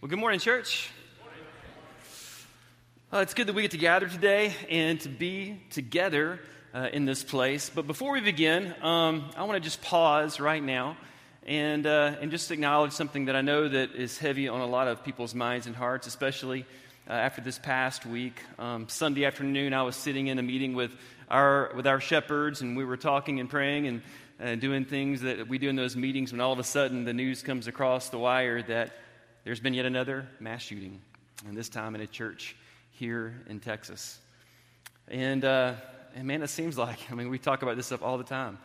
Well, good morning, church. Uh, it's good that we get to gather today and to be together uh, in this place. But before we begin, um, I want to just pause right now and, uh, and just acknowledge something that I know that is heavy on a lot of people's minds and hearts, especially uh, after this past week. Um, Sunday afternoon, I was sitting in a meeting with our, with our shepherds, and we were talking and praying and uh, doing things that we do in those meetings when all of a sudden the news comes across the wire that there's been yet another mass shooting, and this time in a church here in Texas. And, uh, and man, it seems like, I mean, we talk about this stuff all the time.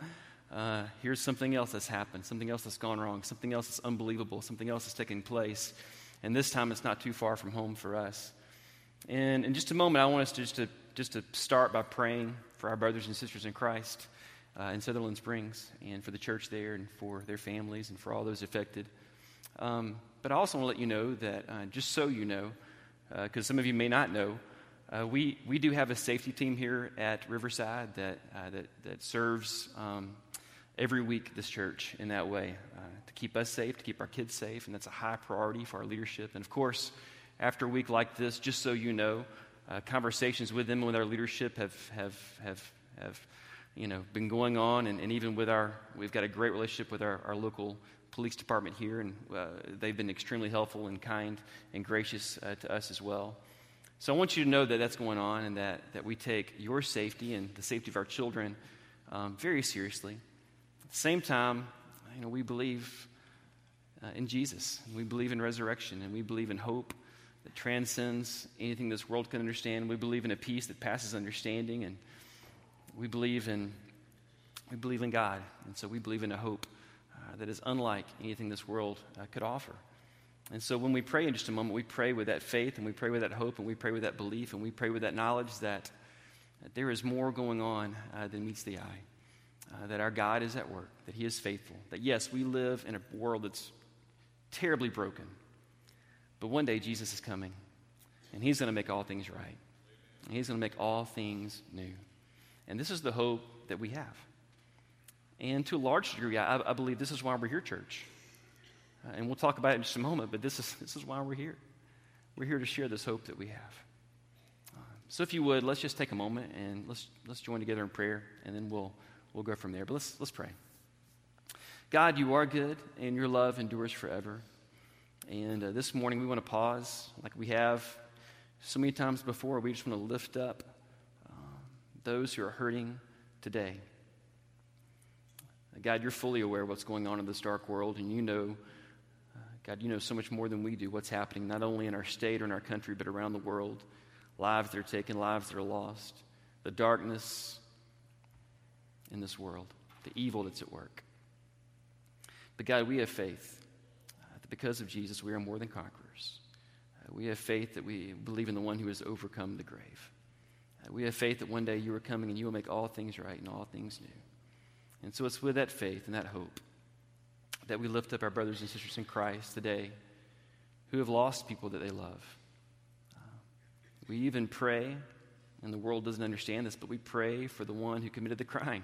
Uh, here's something else that's happened, something else that's gone wrong, something else that's unbelievable, something else that's taking place. And this time it's not too far from home for us. And in just a moment, I want us to just to, just to start by praying for our brothers and sisters in Christ uh, in Sutherland Springs and for the church there and for their families and for all those affected. Um, but I also want to let you know that, uh, just so you know, because uh, some of you may not know, uh, we, we do have a safety team here at Riverside that, uh, that, that serves um, every week this church in that way to keep us safe, to keep our kids safe, and that's a high priority for our leadership. And of course, after a week like this, just so you know, conversations with them with our leadership have, have, have, have you know, been going on, and, and even with our, we've got a great relationship with our, our local police department here, and uh, they've been extremely helpful and kind and gracious uh, to us as well. So I want you to know that that's going on and that, that we take your safety and the safety of our children um, very seriously. At the same time, you know, we believe uh, in Jesus, we believe in resurrection, and we believe in hope that transcends anything this world can understand. We believe in a peace that passes understanding, and we believe in we believe in God, and so we believe in a hope uh, that is unlike anything this world uh, could offer. And so when we pray in just a moment, we pray with that faith and we pray with that hope and we pray with that belief and we pray with that knowledge that, that there is more going on uh, than meets the eye. Uh, that our God is at work, that He is faithful, that yes, we live in a world that's terribly broken, but one day Jesus is coming and He's going to make all things right. And He's going to make all things new. And this is the hope that we have. And to a large degree, I, I believe this is why we're here, church. Uh, and we'll talk about it in just a moment, but this is, this is why we're here. We're here to share this hope that we have. Uh, so, if you would, let's just take a moment and let's, let's join together in prayer, and then we'll, we'll go from there. But let's, let's pray. God, you are good, and your love endures forever. And uh, this morning, we want to pause like we have so many times before. We just want to lift up uh, those who are hurting today. God, you're fully aware of what's going on in this dark world, and you know, uh, God, you know so much more than we do what's happening, not only in our state or in our country, but around the world. Lives that are taken, lives that are lost, the darkness in this world, the evil that's at work. But God, we have faith uh, that because of Jesus, we are more than conquerors. Uh, we have faith that we believe in the one who has overcome the grave. Uh, we have faith that one day you are coming and you will make all things right and all things new. And so it's with that faith and that hope that we lift up our brothers and sisters in Christ today who have lost people that they love. Uh, we even pray, and the world doesn't understand this, but we pray for the one who committed the crime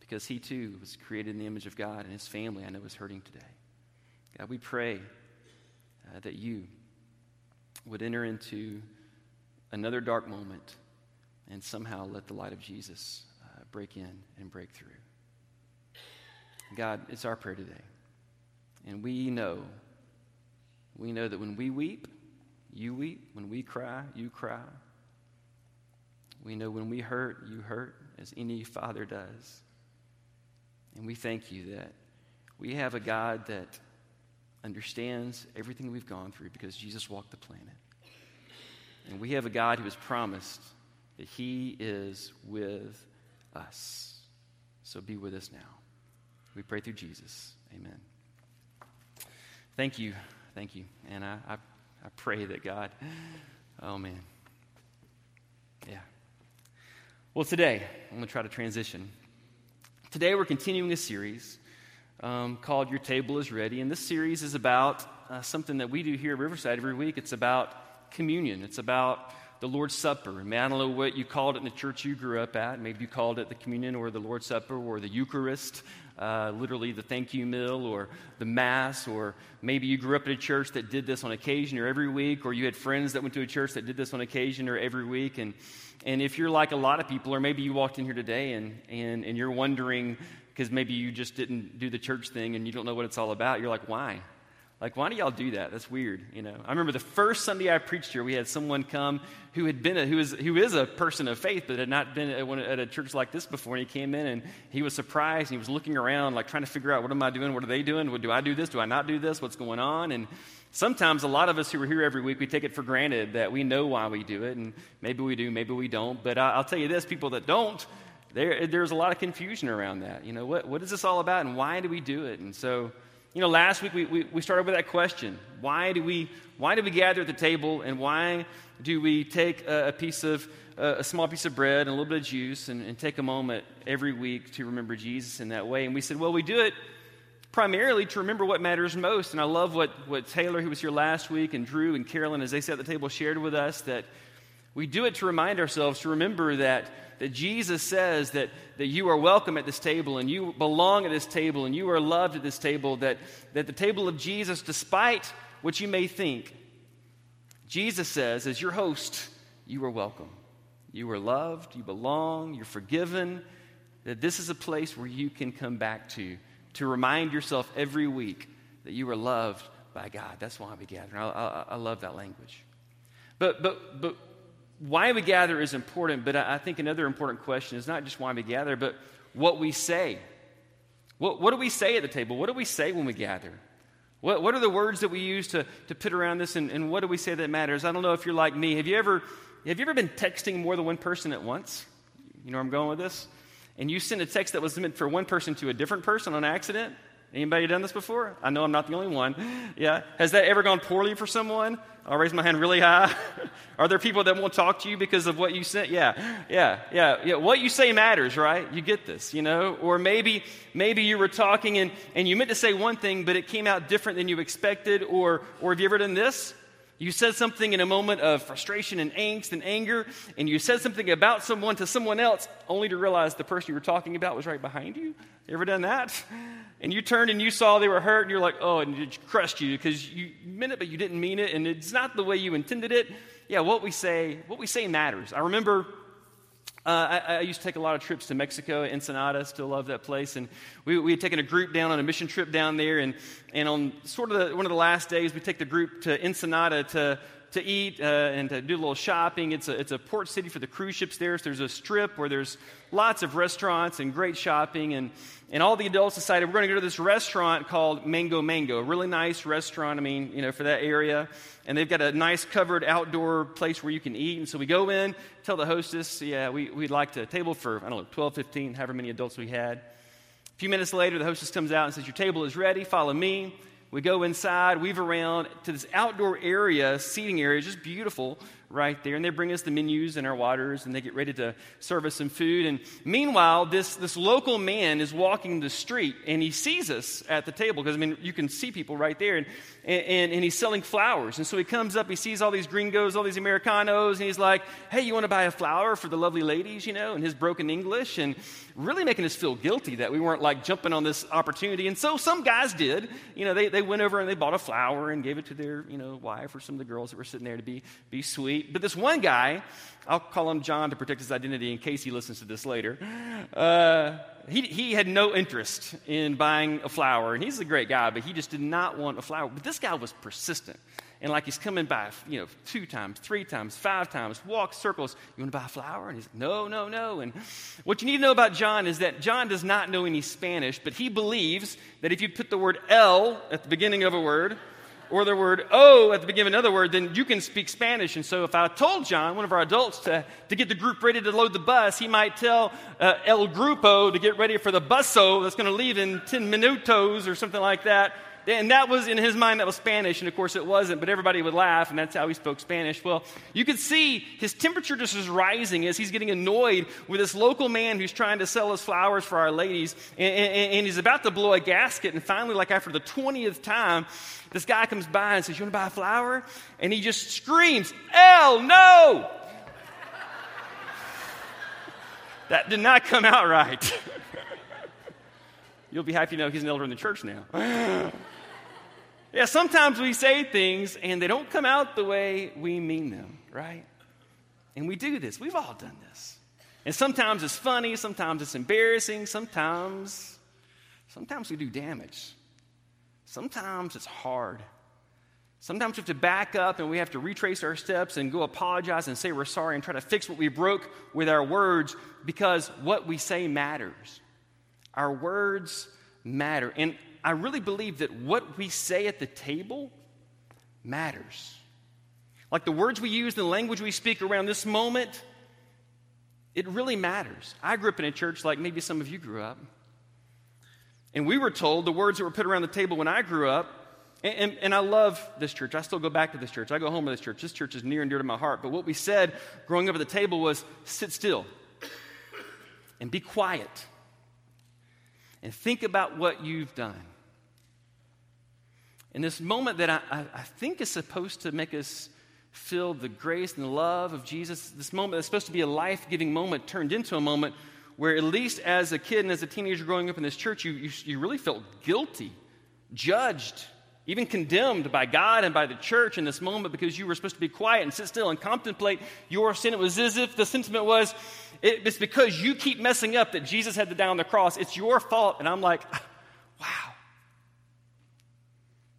because he too was created in the image of God and his family, I know, is hurting today. God, we pray uh, that you would enter into another dark moment and somehow let the light of Jesus uh, break in and break through. God, it's our prayer today. And we know, we know that when we weep, you weep. When we cry, you cry. We know when we hurt, you hurt, as any father does. And we thank you that we have a God that understands everything we've gone through because Jesus walked the planet. And we have a God who has promised that He is with us. So be with us now. We pray through Jesus. Amen. Thank you. Thank you. And I, I, I pray that God, oh man. Yeah. Well, today, I'm going to try to transition. Today, we're continuing a series um, called Your Table is Ready. And this series is about uh, something that we do here at Riverside every week. It's about communion, it's about the Lord's Supper. I, mean, I don't know what you called it in the church you grew up at. Maybe you called it the communion or the Lord's Supper or the Eucharist, uh, literally the thank you meal or the Mass. Or maybe you grew up in a church that did this on occasion or every week, or you had friends that went to a church that did this on occasion or every week. And, and if you're like a lot of people, or maybe you walked in here today and, and, and you're wondering, because maybe you just didn't do the church thing and you don't know what it's all about, you're like, why? Like, why do y'all do that? That's weird, you know. I remember the first Sunday I preached here, we had someone come who had been a, who is who is a person of faith, but had not been at, at a church like this before. And he came in and he was surprised. And he was looking around, like trying to figure out what am I doing? What are they doing? What, do I do this? Do I not do this? What's going on? And sometimes a lot of us who are here every week, we take it for granted that we know why we do it, and maybe we do, maybe we don't. But I, will tell you this: people that don't, there, there's a lot of confusion around that. You know, what what is this all about, and why do we do it? And so you know, last week we, we, we, started with that question why do, we, why do we gather at the table, and why do we take a, a piece of, a, small piece of bread and a little bit of juice and, and take a moment every week to remember Jesus in that way? And we said, well, we do it primarily to remember what matters most. And I love what, what Taylor, who was here last week, and Drew and Carolyn, as they sat at the table, shared with us that we do it to remind ourselves to remember that that Jesus says that, that you are welcome at this table and you belong at this table and you are loved at this table, that, that the table of Jesus, despite what you may think, Jesus says, as your host, you are welcome. You are loved, you belong, you're forgiven, that this is a place where you can come back to, to remind yourself every week that you are loved by God. That's why we gather. I, I, I love that language. But, but, but why we gather is important, but I think another important question is not just why we gather, but what we say. What, what do we say at the table? What do we say when we gather? What, what are the words that we use to, to put around this, and, and what do we say that matters? I don't know if you're like me. Have you, ever, have you ever been texting more than one person at once? You know where I'm going with this? And you sent a text that was meant for one person to a different person on accident? Anybody done this before? I know I'm not the only one. Yeah. Has that ever gone poorly for someone? I'll raise my hand really high. Are there people that won't talk to you because of what you sent? Yeah, yeah, yeah, yeah. What you say matters, right? You get this, you know? Or maybe, maybe you were talking and, and you meant to say one thing, but it came out different than you expected. Or, or have you ever done this? You said something in a moment of frustration and angst and anger, and you said something about someone to someone else, only to realize the person you were talking about was right behind you. You ever done that? And you turned and you saw they were hurt, and you're like, oh, and it crushed you because you meant it, but you didn't mean it, and it's not the way you intended it. Yeah, what we say, what we say matters. I remember uh, I, I, used to take a lot of trips to Mexico, Ensenada, still love that place. And we, we had taken a group down on a mission trip down there. And, and on sort of the, one of the last days, we take the group to Ensenada to, to eat uh, and to do a little shopping. It's a, it's a port city for the cruise ships there. So there's a strip where there's lots of restaurants and great shopping. And, and all the adults decided we're going to go to this restaurant called Mango Mango, a really nice restaurant, I mean, you know, for that area. And they've got a nice covered outdoor place where you can eat. And so we go in, tell the hostess, yeah, we, we'd like to table for, I don't know, 12, 15, however many adults we had. A few minutes later, the hostess comes out and says, Your table is ready, follow me. We go inside, weave around to this outdoor area, seating area, just beautiful right there. And they bring us the menus and our waters, and they get ready to serve us some food. And meanwhile, this, this local man is walking the street, and he sees us at the table, because, I mean, you can see people right there. And, and, and he's selling flowers. And so he comes up, he sees all these gringos, all these Americanos, and he's like, hey, you want to buy a flower for the lovely ladies, you know, in his broken English. And really making us feel guilty that we weren't like jumping on this opportunity. And so some guys did. You know, they, they went over and they bought a flower and gave it to their, you know, wife or some of the girls that were sitting there to be, be sweet. But this one guy, I'll call him John to protect his identity in case he listens to this later. Uh, he, he had no interest in buying a flower. And he's a great guy, but he just did not want a flower. But this guy was persistent. And like he's coming by, you know, two times, three times, five times, walk circles. You want to buy a flower? And he's like, no, no, no. And what you need to know about John is that John does not know any Spanish, but he believes that if you put the word El at the beginning of a word, or the word O at the beginning of another word, then you can speak Spanish. And so if I told John, one of our adults, to, to get the group ready to load the bus, he might tell uh, El Grupo to get ready for the buso that's going to leave in 10 minutos or something like that. And that was, in his mind, that was Spanish, and of course it wasn't, but everybody would laugh, and that's how he spoke Spanish. Well, you could see his temperature just is rising as he's getting annoyed with this local man who's trying to sell us flowers for our ladies, and, and, and he's about to blow a gasket, and finally, like after the 20th time, this guy comes by and says, You want to buy a flower? And he just screams, Hell no! that did not come out right. You'll be happy to know he's an elder in the church now. yeah, sometimes we say things and they don't come out the way we mean them, right? And we do this. We've all done this. And sometimes it's funny, sometimes it's embarrassing, sometimes sometimes we do damage. Sometimes it's hard. Sometimes we have to back up and we have to retrace our steps and go apologize and say we're sorry and try to fix what we broke with our words because what we say matters. Our words matter. And I really believe that what we say at the table matters. Like the words we use, the language we speak around this moment, it really matters. I grew up in a church like maybe some of you grew up. And we were told the words that were put around the table when I grew up, and, and, and, I love this church. I still go back to this church. I go home to this church. This church is near and dear to my heart. But what we said growing up at the table was sit still and be quiet and think about what you've done. In this moment that I, I, think is supposed to make us feel the grace and the love of Jesus. This moment that's supposed to be a life giving moment turned into a moment where, at least as a kid and as a teenager growing up in this church, you, you, you really felt guilty, judged, even condemned by God and by the church in this moment because you were supposed to be quiet and sit still and contemplate your sin. It was as if the sentiment was, it's because you keep messing up that Jesus had to die on the cross. It's your fault. And I'm like, wow.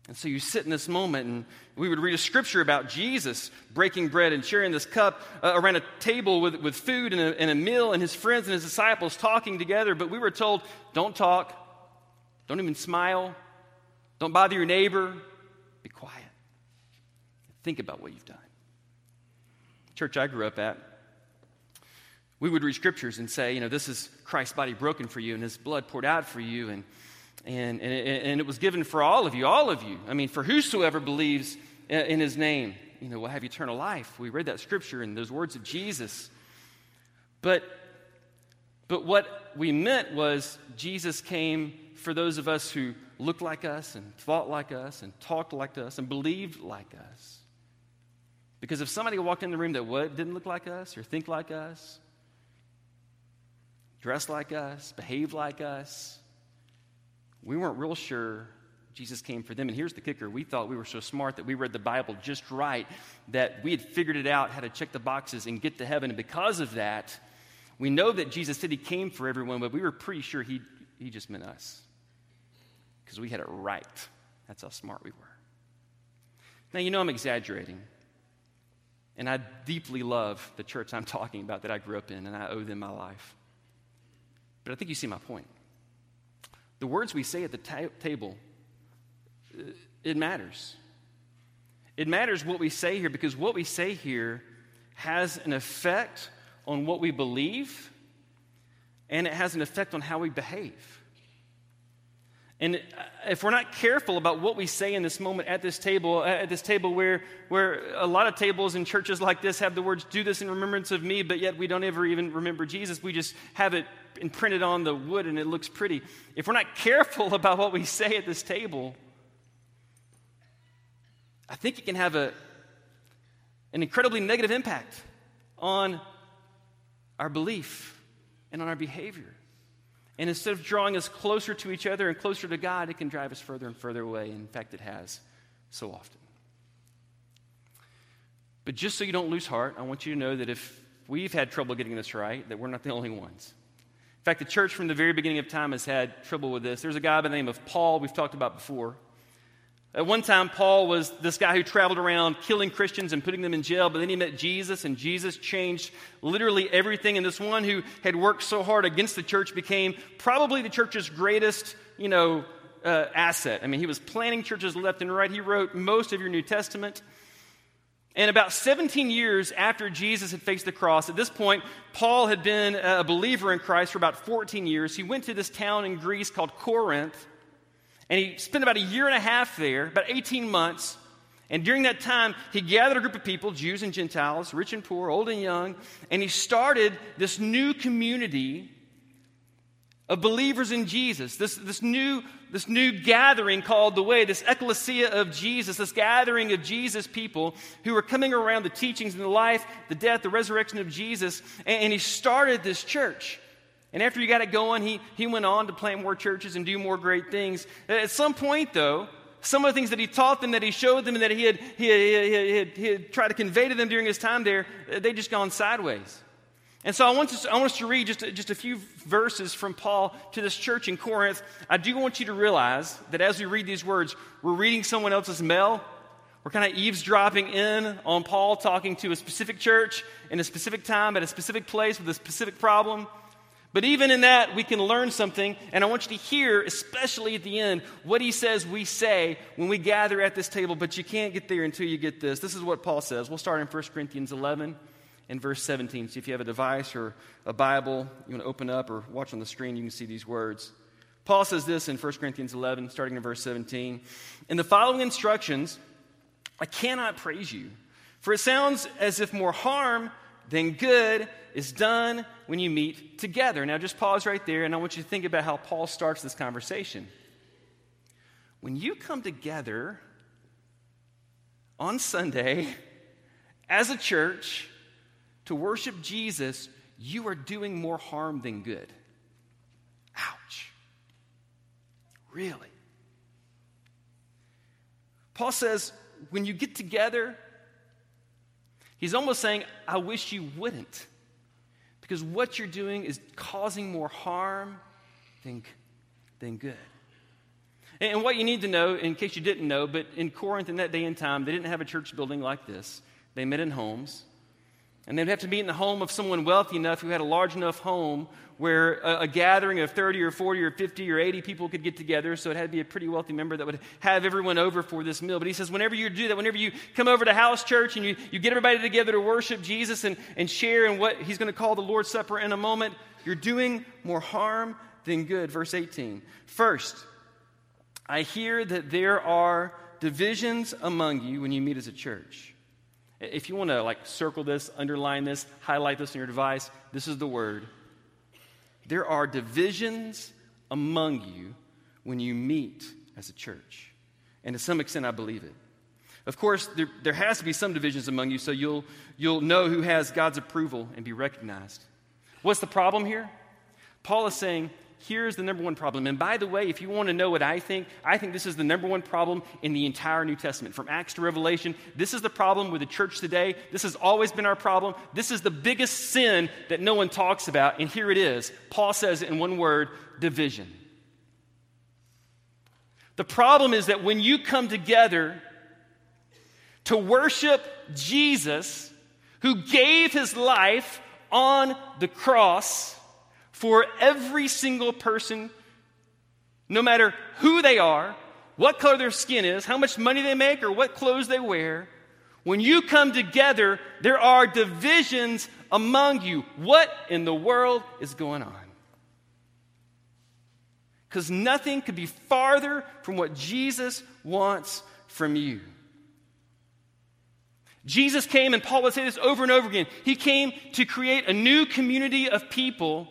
And so you sit in this moment, and we would read a scripture about Jesus breaking bread and sharing this cup uh, around a table with, with food and a, and a meal, and his friends and his disciples talking together. But we were told, don't talk, don't even smile, don't bother your neighbor, be quiet. Think about what you've done. Church I grew up at, we would read scriptures and say, you know, this is Christ's body broken for you and his blood poured out for you. And and, and, and it was given for all of you, all of you. I mean, for whosoever believes in his name, you know, will have eternal life. We read that scripture and those words of Jesus. But, but what we meant was Jesus came for those of us who looked like us and thought like us and talked like us and believed like us. Because if somebody walked in the room that what, didn't look like us or think like us, dress like us, behave like us, we weren't real sure Jesus came for them. And here's the kicker we thought we were so smart that we read the Bible just right, that we had figured it out how to check the boxes and get to heaven. And because of that, we know that Jesus said he came for everyone, but we were pretty sure he, he just meant us because we had it right. That's how smart we were. Now, you know I'm exaggerating. And I deeply love the church I'm talking about that I grew up in, and I owe them my life. But I think you see my point. The words we say at the ta- table, uh, it matters. It matters what we say here because what we say here has an effect on what we believe and it has an effect on how we behave. And if we're not careful about what we say in this moment at this table, uh, at this table where, where a lot of tables in churches like this have the words, do this in remembrance of me, but yet we don't ever even remember Jesus, we just have it imprinted on the wood and it looks pretty. If we're not careful about what we say at this table, I think it can have a, an incredibly negative impact on our belief and on our behavior. And instead of drawing us closer to each other and closer to God, it can drive us further and further away. In fact, it has so often. But just so you don't lose heart, I want you to know that if we've had trouble getting this right, that we're not the only ones. In fact, the church from the very beginning of time has had trouble with this. There's a guy by the name of Paul we've talked about before. At one time, Paul was this guy who traveled around killing Christians and putting them in jail, but then he met Jesus, and Jesus changed literally everything. And this one who had worked so hard against the church became probably the church's greatest, you know, uh, asset. I mean, he was planting churches left and right. He wrote most of your New Testament. And about 17 years after Jesus had faced the cross, at this point, Paul had been a believer in Christ for about 14 years. He went to this town in Greece called Corinth, and he spent about a year and a half there, about 18 months. And during that time, he gathered a group of people, Jews and Gentiles, rich and poor, old and young, and he started this new community of believers in Jesus, this, this new this new gathering called the Way, this ecclesia of Jesus, this gathering of Jesus people who were coming around the teachings and the life, the death, the resurrection of Jesus. And, and he started this church. And after he got it going, he, he went on to plant more churches and do more great things. At some point, though, some of the things that he taught them, that he showed them, and that he had, he had, he had, he had tried to convey to them during his time there, uh, they just gone sideways. And so I want, to, I want us to read just, just a few verses from Paul to this church in Corinth. I do want you to realize that as we read these words, we're reading someone else's mail. We're kind of eavesdropping in on Paul talking to a specific church in a specific time at a specific place with a specific problem. But even in that, we can learn something. And I want you to hear, especially at the end, what he says we say when we gather at this table. But you can't get there until you get this. This is what Paul says. We'll start in 1 Corinthians 11 in verse 17. So if you have a device or a Bible you want to open up or watch on the screen, you can see these words. Paul says this in 1 Corinthians 11, starting in verse 17. In the following instructions, I cannot praise you, for it sounds as if more harm than good is done when you meet together. Now, just pause right there, and I want you to think about how Paul starts this conversation. When you come together on Sunday as a church, to worship Jesus, you are doing more harm than good. Ouch. Really? Paul says, when you get together, he's almost saying, I wish you wouldn't. Because what you're doing is causing more harm than, than good. And what you need to know, in case you didn't know, but in Corinth in that day and time, they didn't have a church building like this. They met in homes. And they'd have to meet in the home of someone wealthy enough who had a large enough home where a, a, gathering of 30 or 40 or 50 or 80 people could get together. So it had to be a pretty wealthy member that would have everyone over for this meal. But he says, whenever you do that, whenever you come over to house church and you, you get everybody together to worship Jesus and, and share in what he's going to call the Lord's Supper in a moment, you're doing more harm than good. Verse 18. First, I hear that there are divisions among you when you meet as a church. If you want to like circle this, underline this, highlight this on your device, this is the word. There are divisions among you when you meet as a church. And to some extent, I believe it. Of course, there, there has to be some divisions among you so you'll, you'll know who has God's approval and be recognized. What's the problem here? Paul is saying here's the number one problem. And by the way, if you want to know what I think, I think this is the number one problem in the entire New Testament. From Acts to Revelation, this is the problem with the church today. This has always been our problem. This is the biggest sin that no one talks about. And here it is. Paul says in one word division. The problem is that when you come together to worship Jesus, who gave his life on the cross, for every single person, no matter who they are, what color their skin is, how much money they make, or what clothes they wear. When you come together, there are divisions among you. What in the world is going on? Because nothing could be farther from what Jesus wants from you. Jesus came, and Paul would say this over and over again. He came to create a new community of people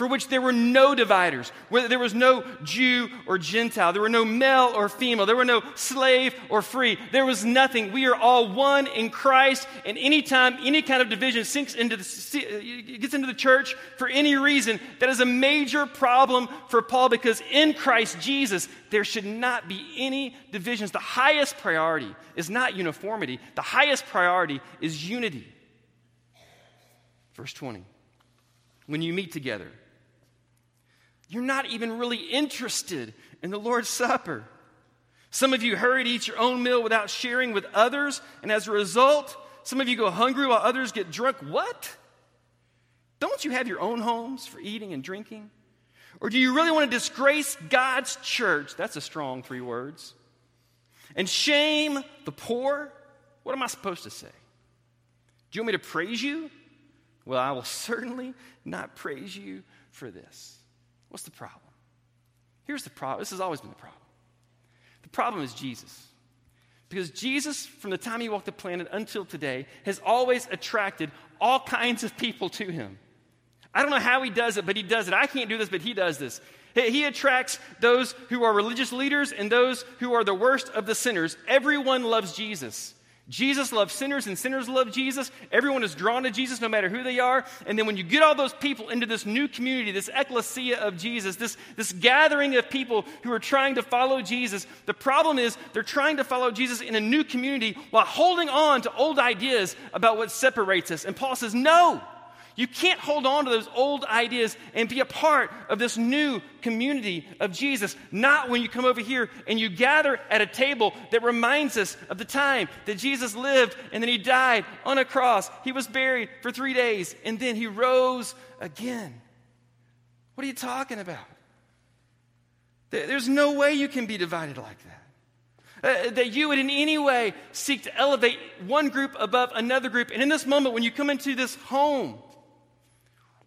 for which there were no dividers, where there was no Jew or Gentile, there were no male or female, there were no slave or free, there was nothing. We are all one in Christ, and anytime any kind of division sinks into the, uh, gets into the church for any reason, that is a major problem for Paul because in Christ Jesus, there should not be any divisions. The highest priority is not uniformity, the highest priority is unity. Verse 20. When you meet together, you're not even really interested in the Lord's Supper. Some of you hurry to eat your own meal without sharing with others, and as a result, some of you go hungry while others get drunk. What? Don't you have your own homes for eating and drinking? Or do you really want to disgrace God's church? That's a strong three words. And shame the poor? What am I supposed to say? Do you want me to praise you? Well, I will certainly not praise you for this. What's the problem? Here's the problem. This has always been the problem. The problem is Jesus. Because Jesus, from the time he walked the planet until today, has always attracted all kinds of people to him. I don't know how he does it, but he does it. I can't do this, but he does this. He attracts those who are religious leaders and those who are the worst of the sinners. Everyone loves Jesus. Jesus loves sinners and sinners love Jesus. Everyone is drawn to Jesus no matter who they are. And then when you get all those people into this new community, this ecclesia of Jesus, this, this gathering of people who are trying to follow Jesus, the problem is they're trying to follow Jesus in a new community while holding on to old ideas about what separates us. And Paul says, no. You can't hold on to those old ideas and be a part of this new community of Jesus. Not when you come over here and you gather at a table that reminds us of the time that Jesus lived and then he died on a cross. He was buried for three days and then he rose again. What are you talking about? There's no way you can be divided like that. Uh, that you would in any way seek to elevate one group above another group. And in this moment, when you come into this home,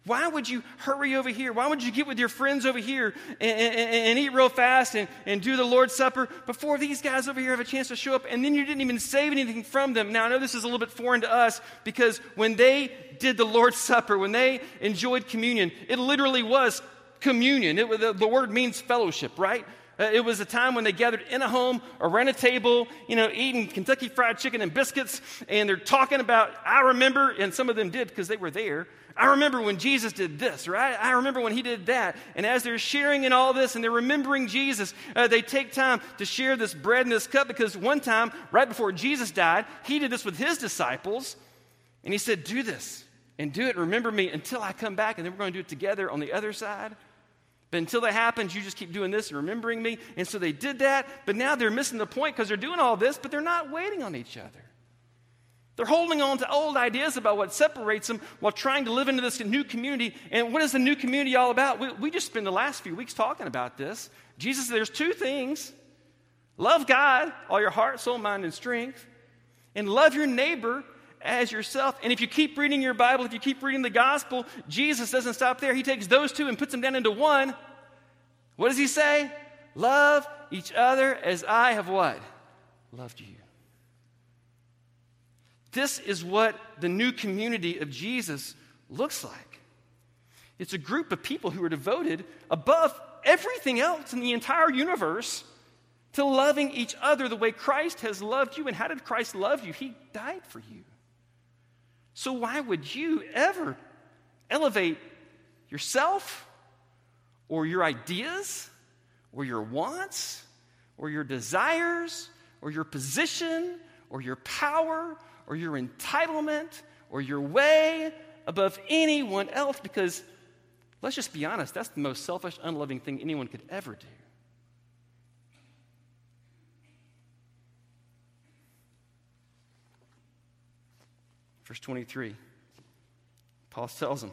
why would you hurry over here? Why would you get with your friends over here and, and, and, eat real fast and, and do the Lord's Supper before these guys over here have a chance to show up? And then you didn't even save anything from them. Now, I know this is a little bit foreign to us because when they did the Lord's Supper, when they enjoyed communion, it literally was communion. It, the, the word means fellowship, right? Uh, it was a time when they gathered in a home around a table, you know, eating Kentucky Fried Chicken and biscuits, and they're talking about, I remember, and some of them did because they were there. I remember when Jesus did this, right? I remember when he did that. And as they're sharing in all this and they're remembering Jesus, uh, they take time to share this bread and this cup because one time, right before Jesus died, he did this with his disciples. And he said, Do this and do it. Remember me until I come back, and then we're going to do it together on the other side. But until that happens, you just keep doing this and remembering me. And so they did that, but now they're missing the point because they're doing all this, but they're not waiting on each other. They're holding on to old ideas about what separates them while trying to live into this new community. And what is the new community all about? We, we just spent the last few weeks talking about this. Jesus, there's two things love God, all your heart, soul, mind, and strength, and love your neighbor as yourself. And if you keep reading your Bible, if you keep reading the gospel, Jesus doesn't stop there. He takes those two and puts them down into one. What does he say? Love each other as I have what? Loved you. This is what the new community of Jesus looks like. It's a group of people who are devoted above everything else in the entire universe to loving each other the way Christ has loved you. And how did Christ love you? He died for you. So, why would you ever elevate yourself or your ideas or your wants or your desires or your position or your power or your entitlement or your way above anyone else because let's just be honest, that's the most selfish, unloving thing anyone could ever do. Verse 23, Paul tells them.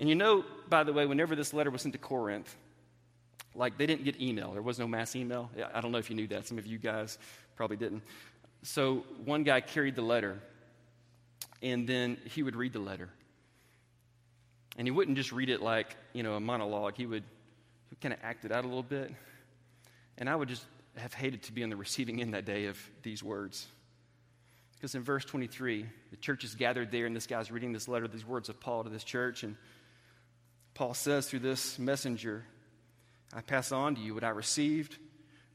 And you know, by the way, whenever this letter was sent to Corinth, like they didn't get email. There was no mass email. I don't know if you knew that. Some of you guys probably didn't. So one guy carried the letter, and then he would read the letter. And he wouldn't just read it like, you know, a monologue. He would kind of act it out a little bit. And I would just have hated to be on the receiving end that day of these words. Because in verse 23, the church is gathered there, and this guy's reading this letter, these words of Paul to this church. And Paul says through this messenger, I pass on to you what I received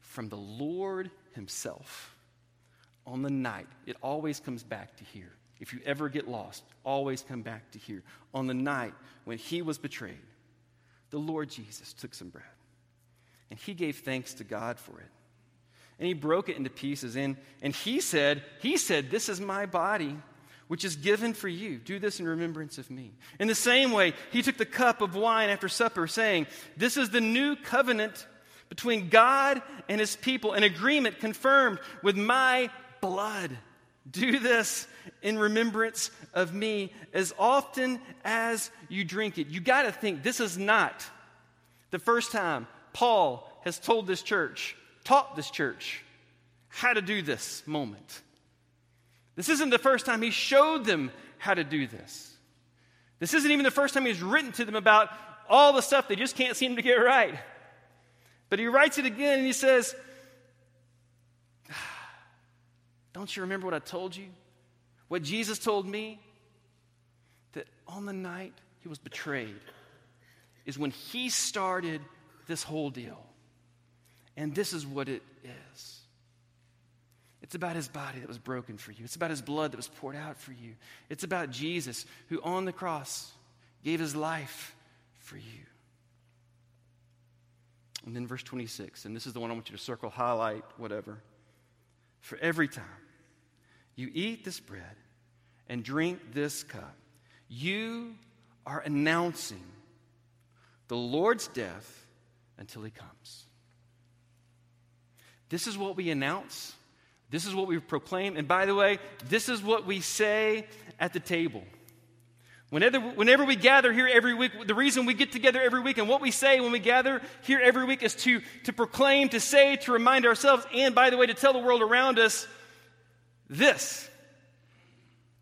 from the Lord Himself on the night, it always comes back to here. If you ever get lost, always come back to here. On the night when he was betrayed, the Lord Jesus took some bread and he gave thanks to God for it. And he broke it into pieces. And, and he said, He said, This is my body, which is given for you. Do this in remembrance of me. In the same way, he took the cup of wine after supper, saying, This is the new covenant between God and his people, an agreement confirmed with my blood. Do this in remembrance of me as often as you drink it. You got to think this is not the first time Paul has told this church, taught this church, how to do this moment. This isn't the first time he showed them how to do this. This isn't even the first time he's written to them about all the stuff they just can't seem to get right. But he writes it again and he says, don't you remember what I told you? What Jesus told me? That on the night he was betrayed, is when he started this whole deal. And this is what it is. It's about his body that was broken for you. It's about his blood that was poured out for you. It's about Jesus who on the cross gave his life for you. And then verse 26, and this is the one I want you to circle, highlight, whatever. For every time you eat this bread and drink this cup, you are announcing the Lord's death until he comes. This is what we announce this is what we proclaim. And by the way, this is what we say at the table. Whenever, whenever we gather here every week, the reason we get together every week and what we say when we gather here every week is to, to proclaim, to say, to remind ourselves, and by the way, to tell the world around us this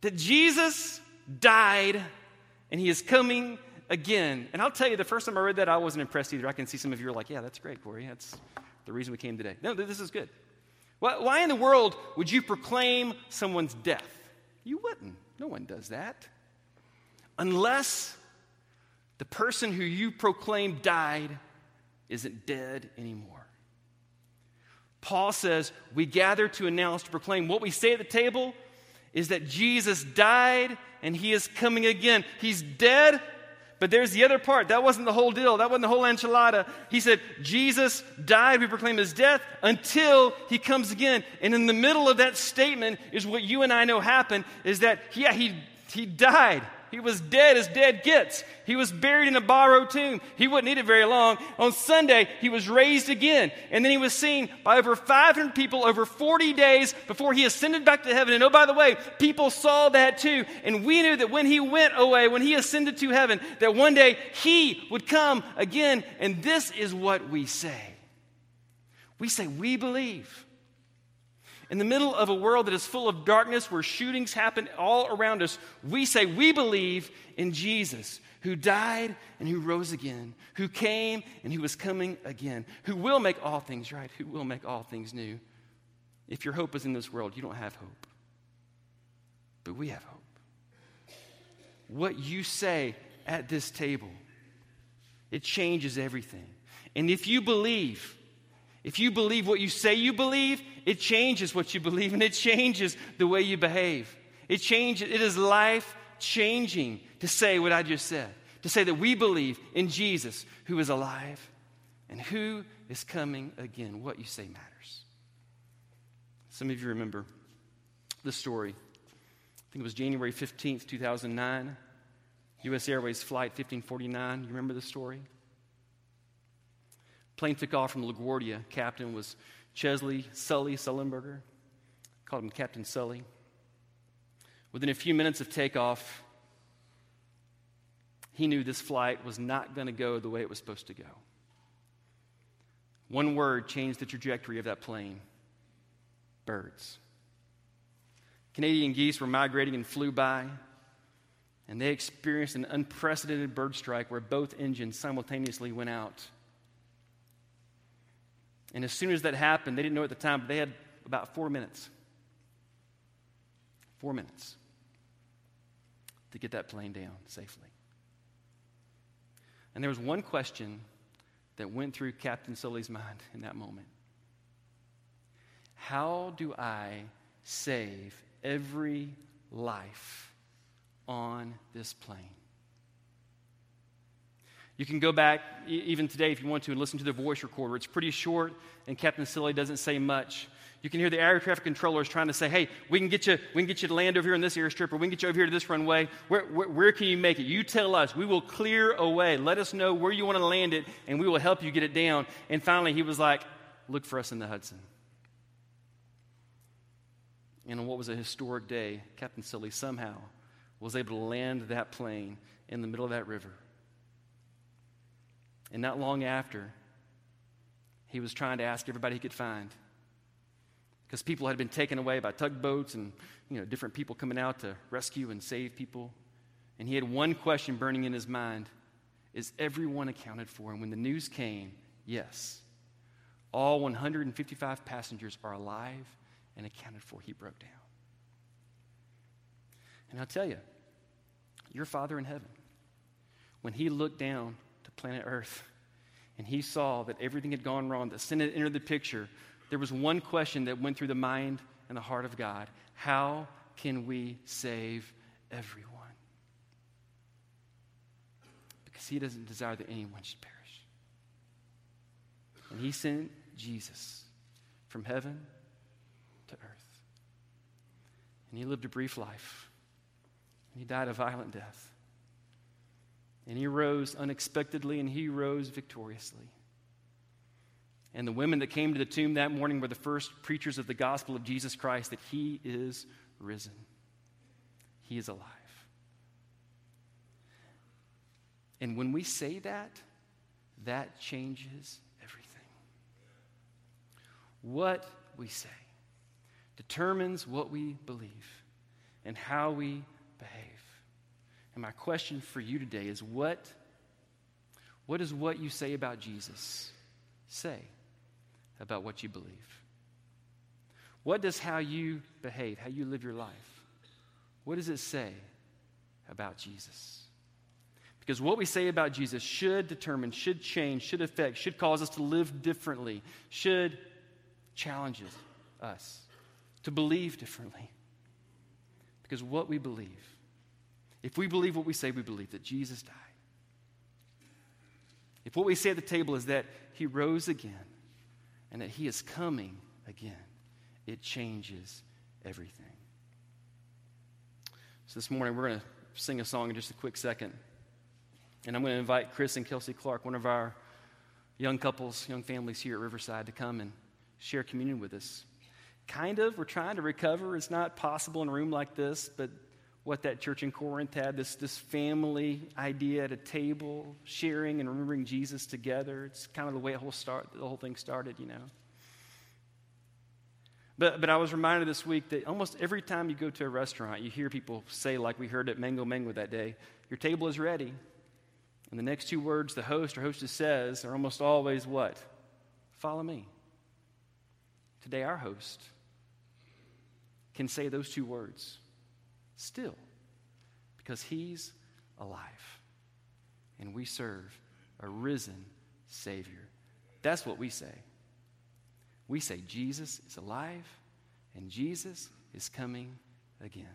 that Jesus died and he is coming again. And I'll tell you, the first time I read that, I wasn't impressed either. I can see some of you are like, yeah, that's great, Corey. That's the reason we came today. No, this is good. Why in the world would you proclaim someone's death? You wouldn't. No one does that. Unless the person who you proclaim died isn't dead anymore. Paul says we gather to announce, to proclaim. What we say at the table is that Jesus died and he is coming again. He's dead, but there's the other part. That wasn't the whole deal. That wasn't the whole enchilada. He said, Jesus died. We proclaim his death until he comes again. And in the middle of that statement is what you and I know happened is that, yeah, he, he died. He was dead as dead gets. He was buried in a borrowed tomb. He wouldn't need it very long. On Sunday, he was raised again. And then he was seen by over 500 people over 40 days before he ascended back to heaven. And oh, by the way, people saw that too. And we knew that when he went away, when he ascended to heaven, that one day he would come again. And this is what we say. We say, we believe. In the middle of a world that is full of darkness, where shootings happen all around us, we say we believe in Jesus, who died and who rose again, who came and who is coming again, who will make all things right, who will make all things new. If your hope is in this world, you don't have hope. But we have hope. What you say at this table, it changes everything. And if you believe, if you believe what you say you believe, it changes what you believe and it changes the way you behave. It changes, it is life changing to say what I just said. To say that we believe in Jesus who is alive and who is coming again. What you say matters. Some of you remember the story. I think it was January 15th, 2009. U.S. Airways Flight 1549. You remember the story? Plane took off from LaGuardia. Captain was Chesley Sully Sullenberger. Called him Captain Sully. Within a few minutes of takeoff, he knew this flight was not going to go the way it was supposed to go. One word changed the trajectory of that plane birds. Canadian geese were migrating and flew by, and they experienced an unprecedented bird strike where both engines simultaneously went out. And as soon as that happened, they didn't know at the time, but they had about four minutes. Four minutes to get that plane down safely. And there was one question that went through Captain Sully's mind in that moment How do I save every life on this plane? You can go back even today if you want to and listen to the voice recorder. It's pretty short, and Captain Sully doesn't say much. You can hear the air traffic controllers trying to say, hey, we can get you, we can get you to land over here on this airstrip, or we can get you over here to this runway. Where, where, where can you make it? You tell us. We will clear away. Let us know where you want to land it, and we will help you get it down. And finally, he was like, look for us in the Hudson. And on what was a historic day, Captain Sully somehow was able to land that plane in the middle of that river and not long after, he was trying to ask everybody he could find. Because people had been taken away by tugboats and you know, different people coming out to rescue and save people. And he had one question burning in his mind Is everyone accounted for? And when the news came, yes, all 155 passengers are alive and accounted for. He broke down. And I'll tell you, your Father in heaven, when he looked down planet Earth and he saw that everything had gone wrong, that sin had entered the picture, there was one question that went through the mind and the heart of God How can we save everyone? Because he doesn't desire that anyone should perish. And he sent Jesus from heaven to earth. And he lived a brief life. And he died a violent death. And he rose unexpectedly and he rose victoriously. And the women that came to the tomb that morning were the first preachers of the gospel of Jesus Christ that he is risen. He is alive. And when we say that, that changes everything. What we say determines what we believe and how we behave. And my question for you today is what, what does what you say about Jesus say about what you believe? What does how you behave, how you live your life, what does it say about Jesus? Because what we say about Jesus should determine, should change, should affect, should cause us to live differently, should challenge us to believe differently. Because what we believe if we believe what we say we believe, that Jesus died, if what we say at the table is that he rose again and that he is coming again, it changes everything. So this morning we're going to sing a song in just a quick second. And I'm going to invite Chris and Kelsey Clark, one of our young couples, young families here at Riverside, to come and share communion with us. Kind of, we're trying to recover. It's not possible in a room like this, but what that church in Corinth had this, this family idea at a table, sharing and remembering Jesus together. It's kind of the way the whole, start, the whole thing started, you know. But, but I was reminded this week that almost every time you go to a restaurant, you hear people say, like we heard at Mango Mango that day, your table is ready. And the next two words the host or hostess says are almost always what? Follow me. Today, our host can say those two words still because he's alive. And we serve a risen Savior. That's what we say. We say Jesus is alive and Jesus is coming again.